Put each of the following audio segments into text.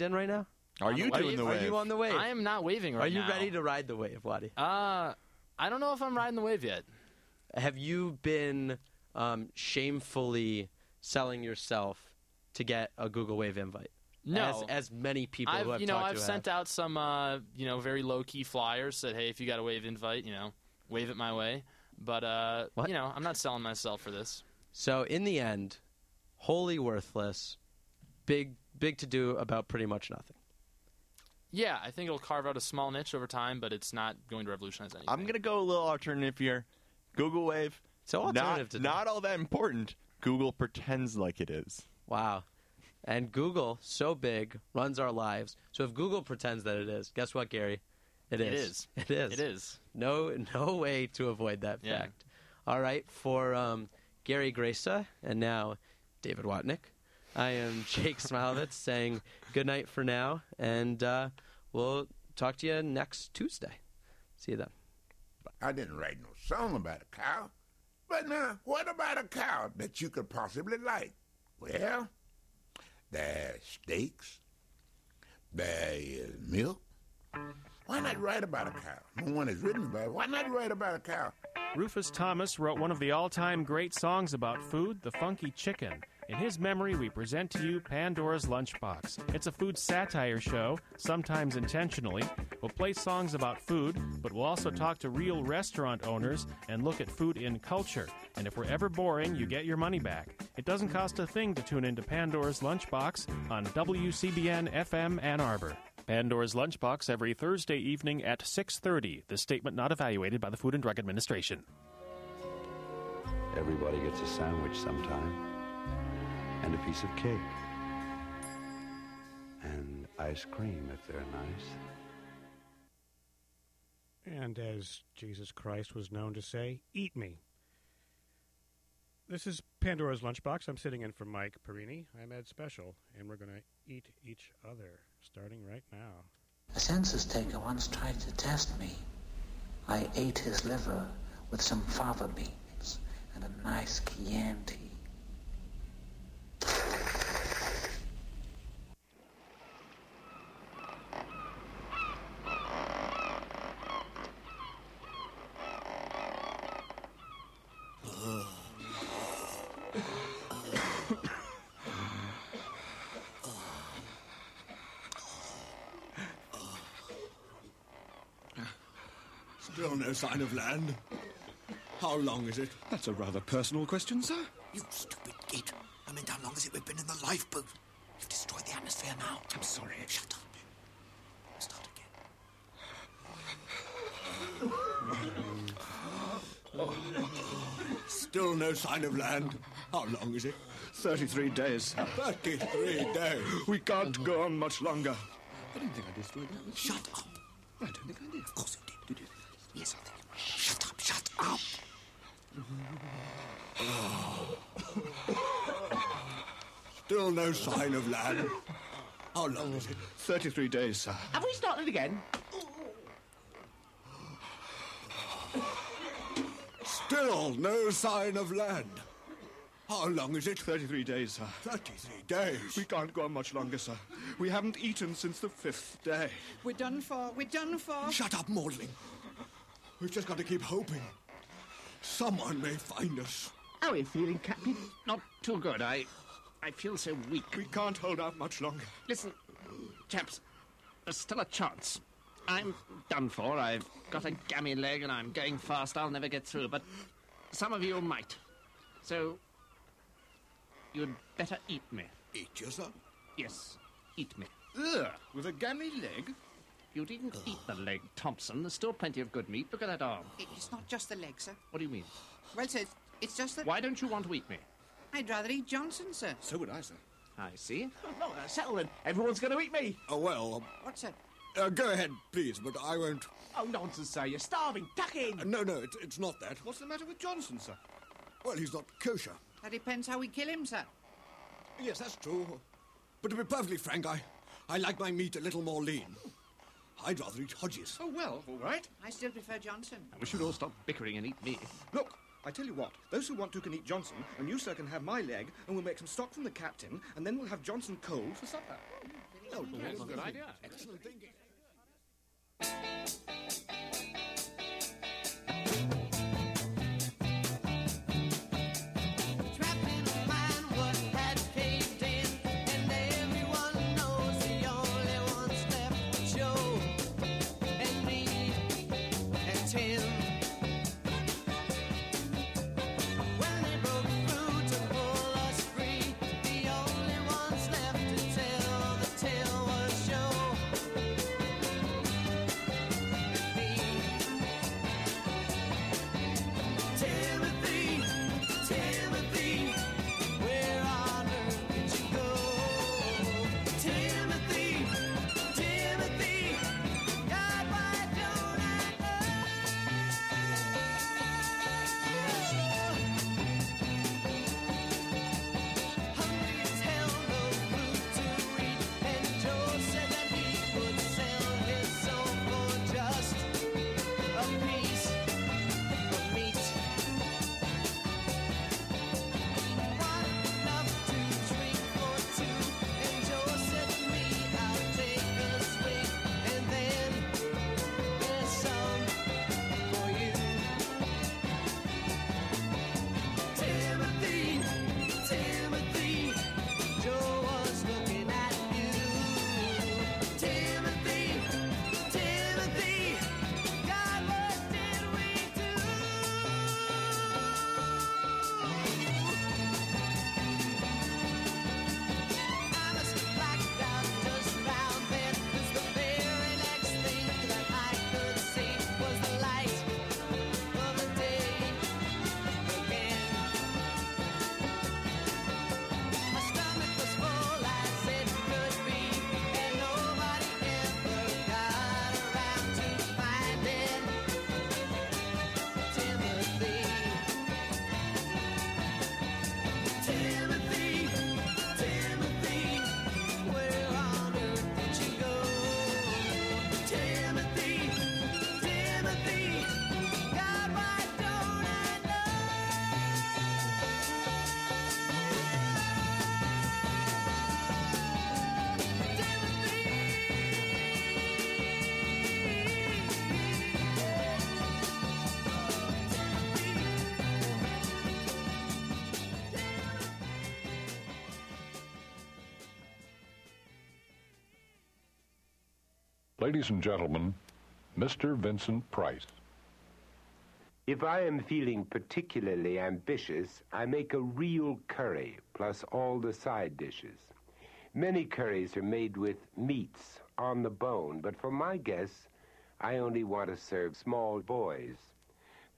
in right now? Are you doing you- the Are you on the wave? I am not waving right now. Are you now. ready to ride the wave, Waddy? Uh, I don't know if I'm riding the wave yet. Have you been um, shamefully selling yourself to get a Google Wave invite? No. as, as many people who I've have you know talked I've to sent have. out some uh, you know very low key flyers. Said hey if you got a wave invite you know wave it my way. But uh, What? you know I'm not selling myself for this. So in the end, wholly worthless, big big to do about pretty much nothing. Yeah, I think it'll carve out a small niche over time, but it's not going to revolutionize anything. I'm gonna go a little alternative here. Google Wave. So not, alternative to not all that important. Google pretends like it is. Wow. And Google, so big, runs our lives. So if Google pretends that it is, guess what, Gary? It It is. is. It is. It is. No, no way to avoid that Yeah. fact. All right, for um, Gary Grasa and now David Watnick, I am Jake Smilovitz saying good night for now, and uh, we'll talk to you next Tuesday. See you then. I didn't write no song about a cow. But now, what about a cow that you could possibly like? Well, there's steaks, there is milk. Why not write about a cow? No one has written about it. Why not write about a cow? Rufus Thomas wrote one of the all time great songs about food, The Funky Chicken. In his memory, we present to you Pandora's Lunchbox. It's a food satire show, sometimes intentionally. We'll play songs about food, but we'll also talk to real restaurant owners and look at food in culture. And if we're ever boring, you get your money back. It doesn't cost a thing to tune into Pandora's Lunchbox on WCBN FM Ann Arbor. Pandora's Lunchbox every Thursday evening at 6:30. The statement not evaluated by the Food and Drug Administration. Everybody gets a sandwich sometime. And a piece of cake. And ice cream if they're nice. And as Jesus Christ was known to say, eat me. This is Pandora's Lunchbox. I'm sitting in for Mike Perini. I'm Ed Special, and we're going to eat each other starting right now. A census taker once tried to test me. I ate his liver with some fava beans and a nice Chianti. Still no sign of land. How long is it? That's a rather personal question, sir. You stupid git. I meant how long has it we've been in the lifeboat? You've destroyed the atmosphere now. I'm sorry. Shut up. Start again. Still no sign of land. How long is it? 33 days. 33 days. We can't go on much longer. I didn't think I destroyed that. Shut up. I don't think I did. Of course you did. Did you? Yes, I think. Shut up, shut up. Still no sign of land. How long is it? 33 days, sir. Have we started again? Still no sign of land. How long is it? 33 days, sir. 33 days. We can't go on much longer, sir. We haven't eaten since the fifth day. We're done for. We're done for. Shut up, Maudling. We've just got to keep hoping. Someone may find us. How are you feeling, Captain? Not too good. I. I feel so weak. We can't hold out much longer. Listen, chaps, there's still a chance. I'm done for. I've got a gammy leg and I'm going fast. I'll never get through, but some of you might. So, you'd better eat me. Eat you, sir? Yes, eat me. Ugh, with a gammy leg? You didn't eat the leg, Thompson. There's still plenty of good meat. Look at that arm. It's not just the leg, sir. What do you mean? Well, sir, it's, it's just that. Why don't you want to eat me? I'd rather eat Johnson, sir. So would I, sir. I see. No, uh, settle then. Everyone's going to eat me. Oh, well, What's that? uh, go ahead, please, but I won't. Oh, nonsense, sir. You're starving. Tuck in. Uh, no, no, it's, it's not that. What's the matter with Johnson, sir? Well, he's not kosher. That depends how we kill him, sir. Yes, that's true. But to be perfectly frank, I, I like my meat a little more lean. I'd rather eat Hodges. Oh, well, all right. I still prefer Johnson. We should all stop bickering and eat me. Look, I tell you what, those who want to can eat Johnson, and you, sir, can have my leg, and we'll make some stock from the captain, and then we'll have Johnson cold for supper. Oh, that's a good idea. Excellent thinking. Ladies and gentlemen, Mr. Vincent Price. If I am feeling particularly ambitious, I make a real curry plus all the side dishes. Many curries are made with meats on the bone, but for my guests, I only want to serve small boys.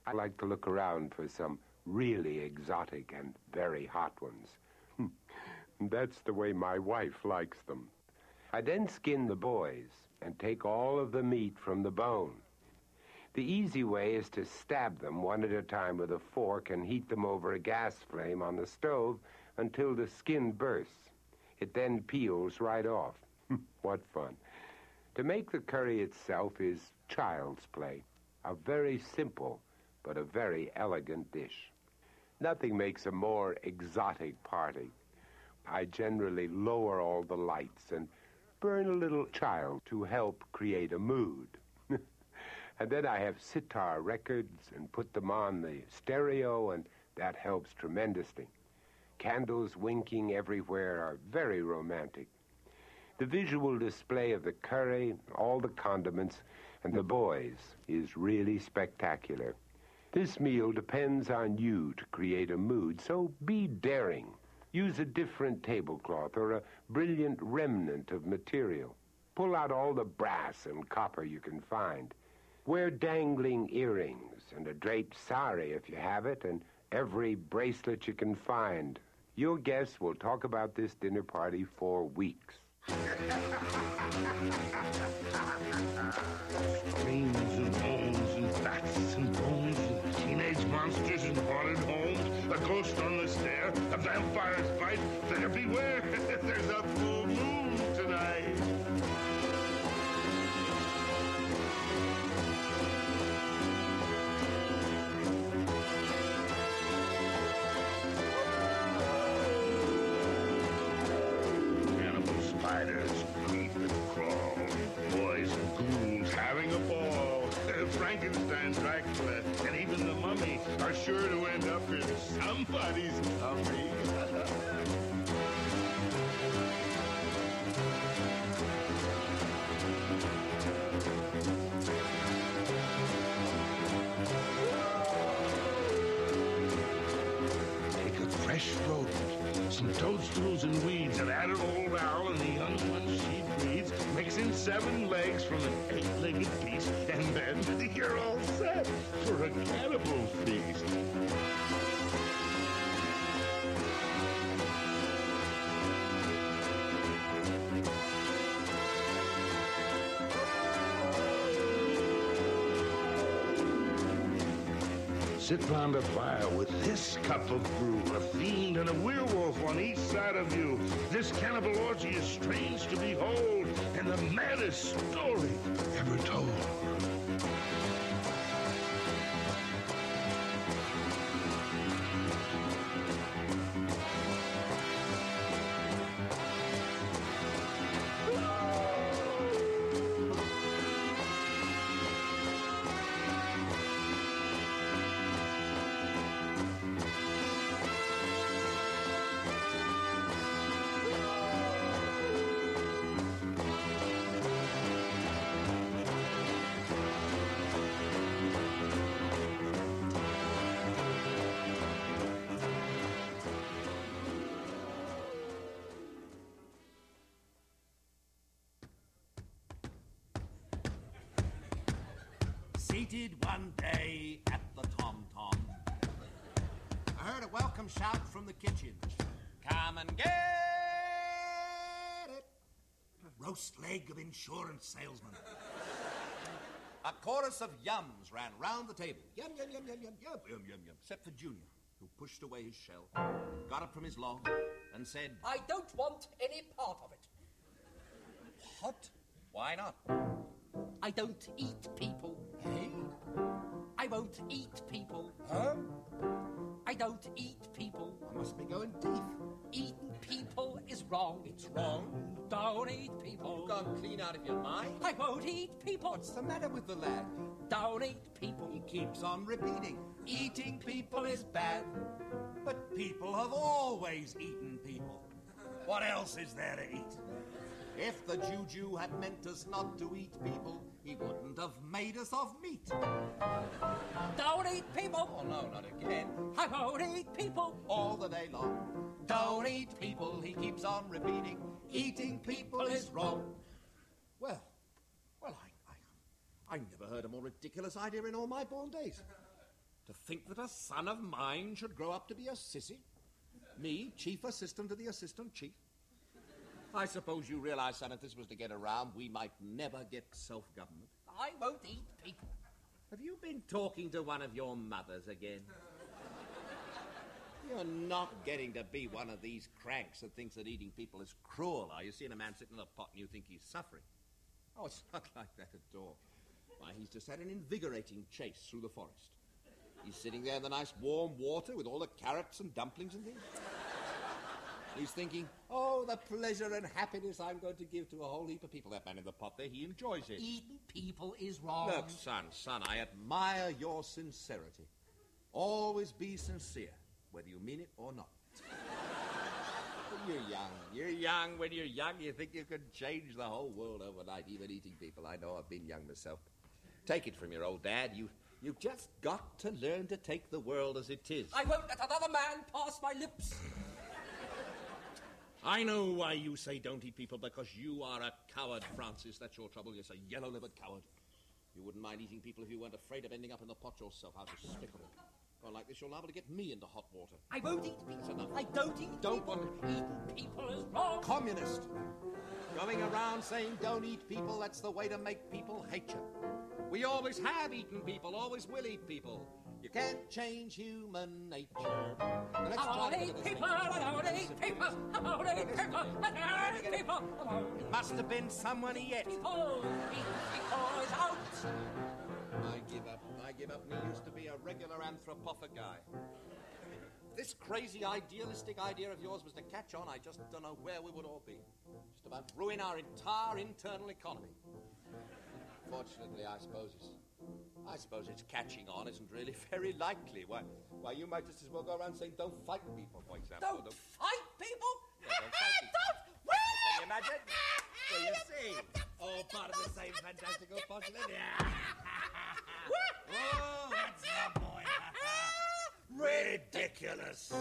I like to look around for some really exotic and very hot ones. Hmm. That's the way my wife likes them. I then skin the boys and take all of the meat from the bone. The easy way is to stab them one at a time with a fork and heat them over a gas flame on the stove until the skin bursts. It then peels right off. Hmm, what fun. To make the curry itself is child's play. A very simple but a very elegant dish. Nothing makes a more exotic party. I generally lower all the lights and burn a little child to help create a mood. and then I have sitar records and put them on the stereo, and that helps tremendously. Candles winking everywhere are very romantic. The visual display of the curry, all the condiments, and the boys is really spectacular. This meal depends on you to create a mood, so be daring. Use a different tablecloth or a brilliant remnant of material. Pull out all the brass and copper you can find. Wear dangling earrings and a draped sari if you have it, and every bracelet you can find. Your guests will talk about this dinner party for weeks. And bones and bats and bones and teenage monsters in haunted homes, a ghost on the stair, a vampire's bite. There, beware, there's a full moon tonight. spiders creep and crawl. Boys and ghouls having a ball. Frankenstein's Dracula, mummy are sure to end up in somebody's tummy. Take a fresh rodent, some toadstools and weeds, seven legs from an eight-legged beast, and then you're all set for a cannibal feast. Sit round a fire with this cup of brew, a fiend and a werewolf on each side of you. This cannibal orgy is strange to behold, and the maddest story Seated one day at the Tom Tom, I heard a welcome shout from the kitchen. Come and get it. Roast leg of insurance salesman. a chorus of yums ran round the table. Yum, yum, yum, yum, yum, yum, yum, yum, yum. Except for Junior, who pushed away his shell, got up from his log, and said, I don't want any part of it. What? Why not? I don't eat people. Hey? I won't eat people. Huh? I don't eat people. I must be going deep. Eating people is wrong. It's wrong. Don't eat people. You've gone clean out of your mind. I won't eat people. What's the matter with the lad? Don't eat people. He keeps on repeating, eating people is bad. But people have always eaten people. What else is there to eat? If the juju had meant us not to eat people, he wouldn't have made us of meat. Don't eat people. Oh, no, not again. I won't eat people. All the day long. Don't eat people, he keeps on repeating. Eating people is wrong. Well, well, I, I, I never heard a more ridiculous idea in all my born days. To think that a son of mine should grow up to be a sissy? Me, chief assistant to the assistant chief? I suppose you realize, son, if this was to get around, we might never get self government. I won't eat people. Have you been talking to one of your mothers again? You're not getting to be one of these cranks that thinks that eating people is cruel, are you? Seeing a man sitting in a pot and you think he's suffering. Oh, it's not like that at all. Why, he's just had an invigorating chase through the forest. He's sitting there in the nice warm water with all the carrots and dumplings and things. He's thinking, oh, the pleasure and happiness I'm going to give to a whole heap of people. That man in the pot there, he enjoys it. Eating people is wrong. Look, son, son, I admire your sincerity. Always be sincere, whether you mean it or not. You're young. You're young. When you're young, you think you can change the whole world overnight, even eating people. I know I've been young myself. Take it from your old dad. You, you've just got to learn to take the world as it is. I won't let another man pass my lips. I know why you say don't eat people, because you are a coward, Francis. That's your trouble. You're a yellow livered coward. You wouldn't mind eating people if you weren't afraid of ending up in the pot yourself. How despicable. Well, like this, you're liable to get me into hot water. I won't eat people. I don't eat Don't people. want to. Eating people is wrong. Communist. Going around saying don't eat people, that's the way to make people hate you. We always have eaten people, always will eat people. You can't change human nature. Now, let's I try won't eat people. won't eat people. Won't eat people. Won't eat people. It must have been someone yet. people. Eating people is out. I give up. I give up. Me used to be a regular. If this crazy idealistic idea of yours was to catch on, I just don't know where we would all be. Just about ruin our entire internal economy. Fortunately, I suppose it's I suppose its catching on isn't really very likely. Why, why you might just as well go around saying don't fight people, for example. Don't fight people? Yeah, don't fight people. Can you imagine? So you see, all oh, part of the same fantastical. Yeah. oh, that's the boy. Ridiculous.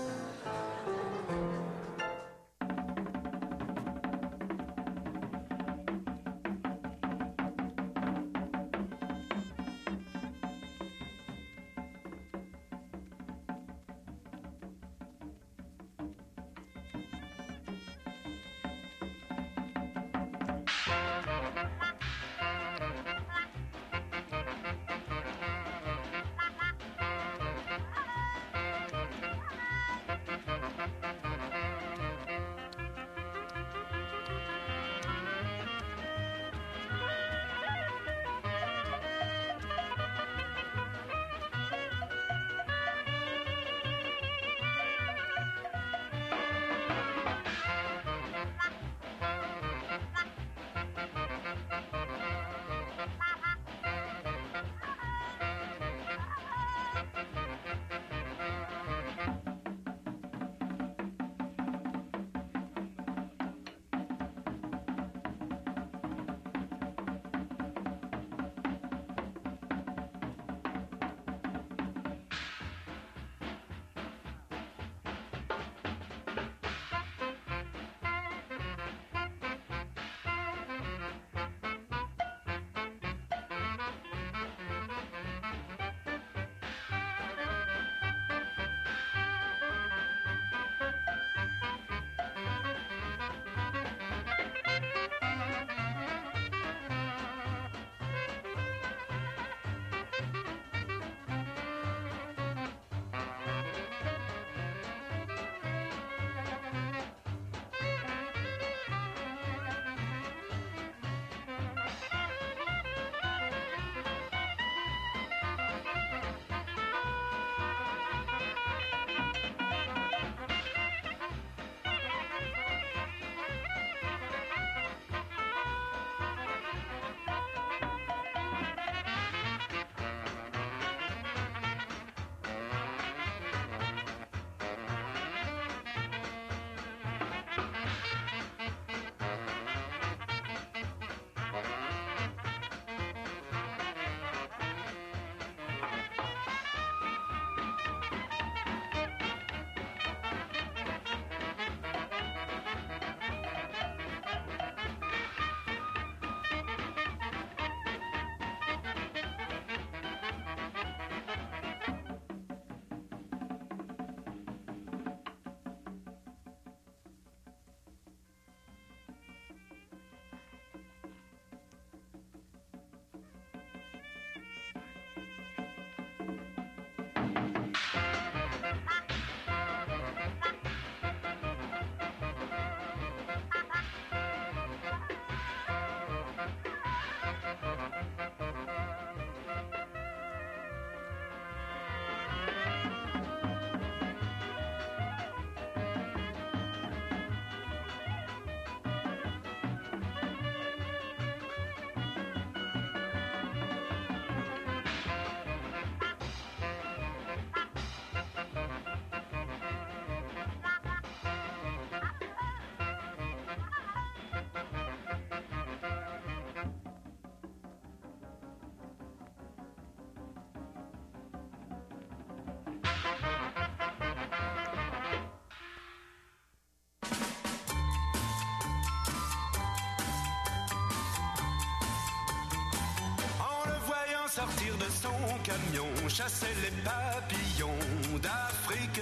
De son camion, chassait les papillons d'Afrique.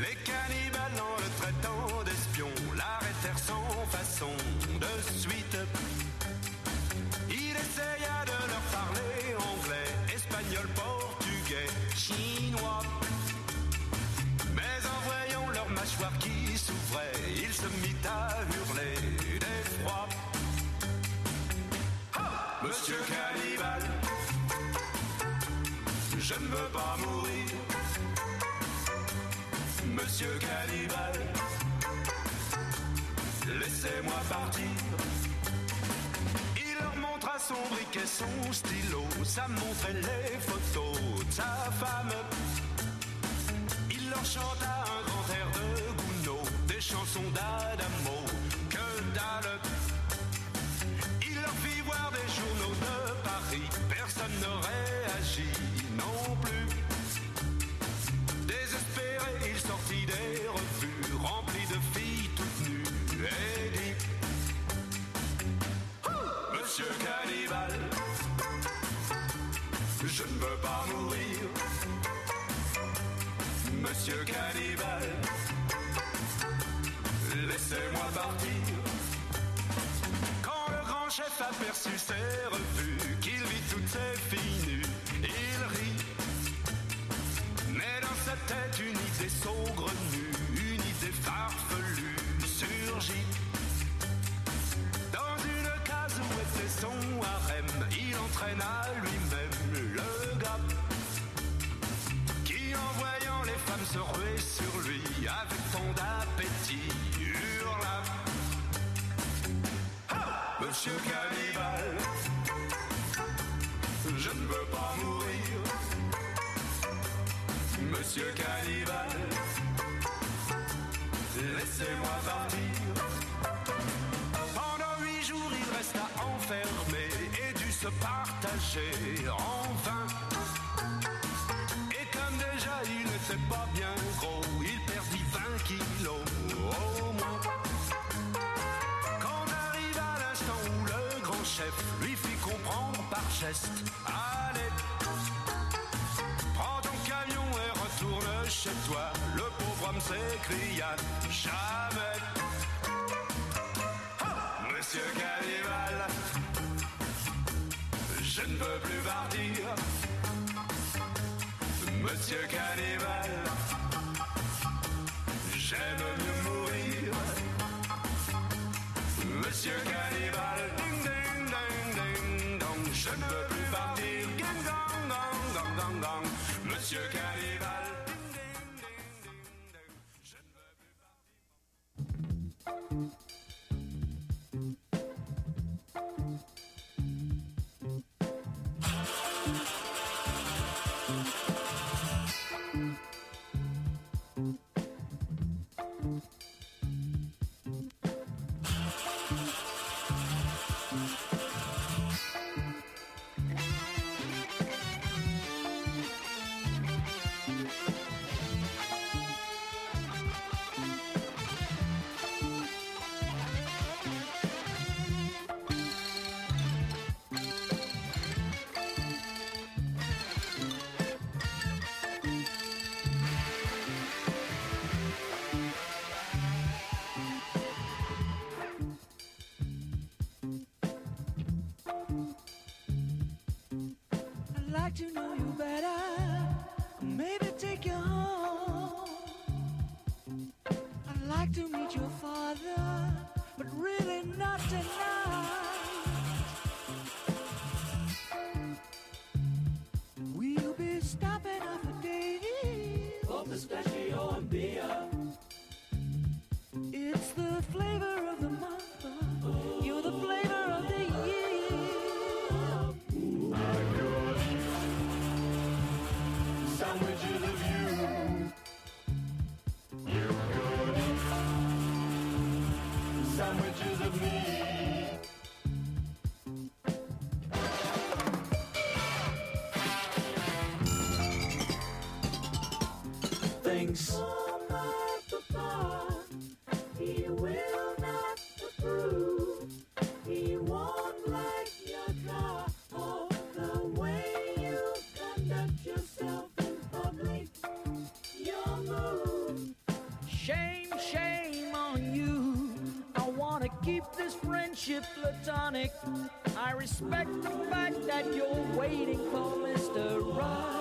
Les cannibales en le traitant d'espion l'arrêtèrent sans façon de suite. Il essaya de leur parler anglais, espagnol, portugais, chinois. Mais en voyant leur mâchoire qui s'ouvrait, il se mit à je ne veux pas mourir. Monsieur Cannibal, laissez-moi partir. Il leur montra son briquet, son stylo, ça montrait les photos de sa femme. Il leur chanta un grand air de Gounod, des chansons d'Adamo, que dalle. Chef aperçut ses revues, qu'il vit toutes ses filles nues, il rit. Mais dans sa tête, une idée saugrenue, une idée farfelue surgit. Dans une case où était son harem, il entraîna lui-même Monsieur Cannibal, laissez-moi partir. Pendant huit jours, il resta enfermé et dut se partager en vain. Et comme déjà il n'était pas bien gros, il perdit 20 kilos au moins. Quand arriva l'instant où le grand chef lui fit comprendre par geste, allez, s'écria, jamais. Monsieur Cannibal, je ne veux plus partir. Monsieur Cannibal, like to know you wanna keep this friendship platonic. I respect the fact that you're waiting for Mr. Right.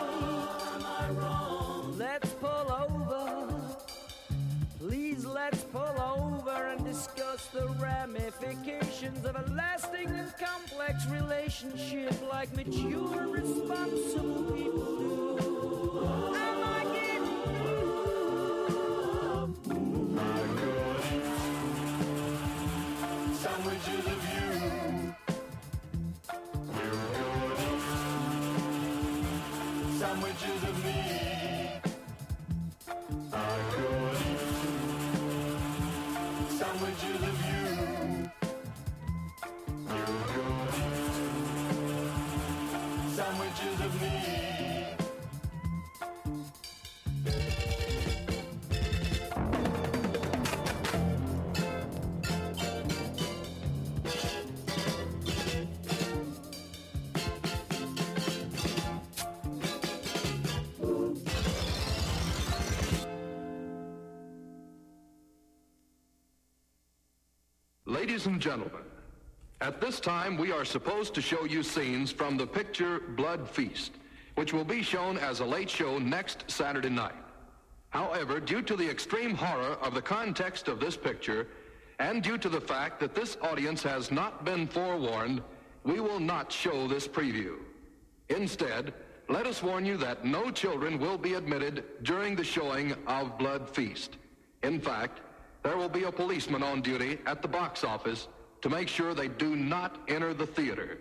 sandwiches of meat. Ladies and gentlemen, at this time we are supposed to show you scenes from the picture Blood Feast, which will be shown as a late show next Saturday night. However, due to the extreme horror of the context of this picture, and due to the fact that this audience has not been forewarned, we will not show this preview. Instead, let us warn you that no children will be admitted during the showing of Blood Feast. In fact, there will be a policeman on duty at the box office to make sure they do not enter the theater.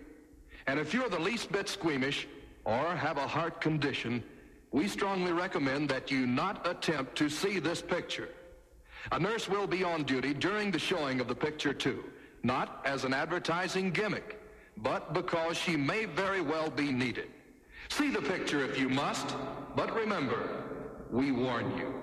And if you're the least bit squeamish or have a heart condition, we strongly recommend that you not attempt to see this picture. A nurse will be on duty during the showing of the picture too, not as an advertising gimmick, but because she may very well be needed. See the picture if you must, but remember, we warn you.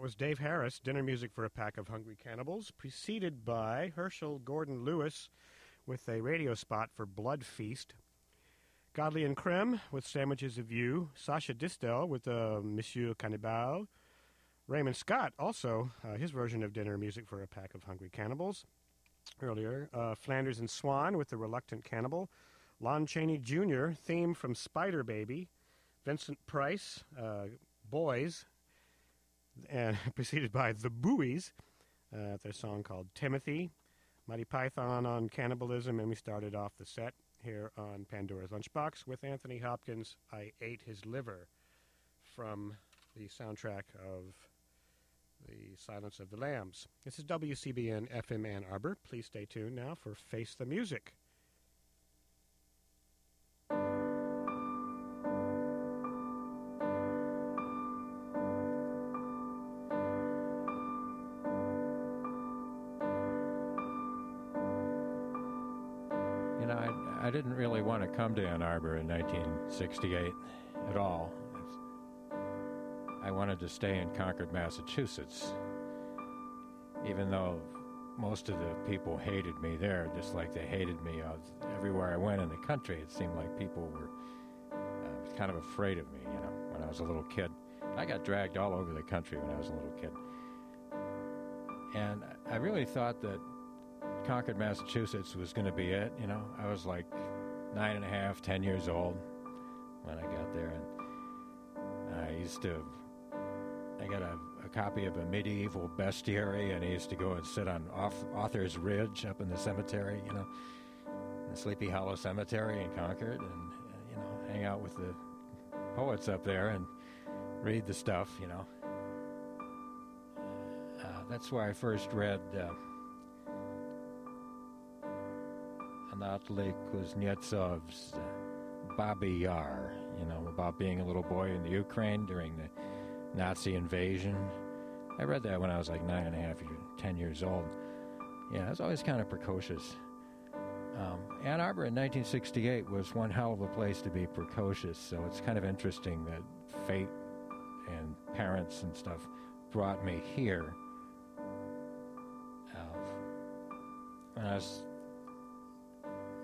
That was Dave Harris, dinner music for a pack of hungry cannibals, preceded by Herschell Gordon Lewis with a radio spot for Blood Feast. Godley and Creme with Sandwiches of You. Sacha Distel with uh, Monsieur Cannibal. Raymond Scott also, uh, his version of dinner music for a pack of hungry cannibals. Earlier, uh, Flanders and Swann with The Reluctant Cannibal. Lon Chaney Jr., theme from Spider Baby. Vincent Price, uh, Boys, and preceded by The Buoys, uh, their song called Timothy. Monty Python on cannibalism, and we started off the set here on Pandora's Lunchbox with Anthony Hopkins. I ate his liver from the soundtrack of The Silence of the Lambs. This is WCBN FM Ann Arbor. Please stay tuned now for Face the Music. Didn't really want to come to Ann Arbor in 1968 at all. I wanted to stay in Concord, Massachusetts, even though most of the people hated me there, just like they hated me uh, everywhere I went in the country. It seemed like people were uh, kind of afraid of me, you know, when I was a little kid. I got dragged all over the country when I was a little kid. And I really thought that Concord, Massachusetts was going to be it. You know, I was like nine and a half, ten years old when I got there, and I used to. I got a, a copy of a medieval bestiary, and I used to go and sit on off, Author's Ridge up in the cemetery, you know, the Sleepy Hollow Cemetery in Concord, and you know, hang out with the poets up there and read the stuff, you know. Uh, that's where I first read. Uh, Anatoly Kuznetsov's uh, Babi Yar, you know, about being a little boy in the Ukraine during the Nazi invasion. I read that when I was like nine and a half, ten years old. Yeah, I was always kind of precocious. Um, Ann Arbor in 1968 was one hell of a place to be precocious, so it's kind of interesting that fate and parents and stuff brought me here. Uh, when I was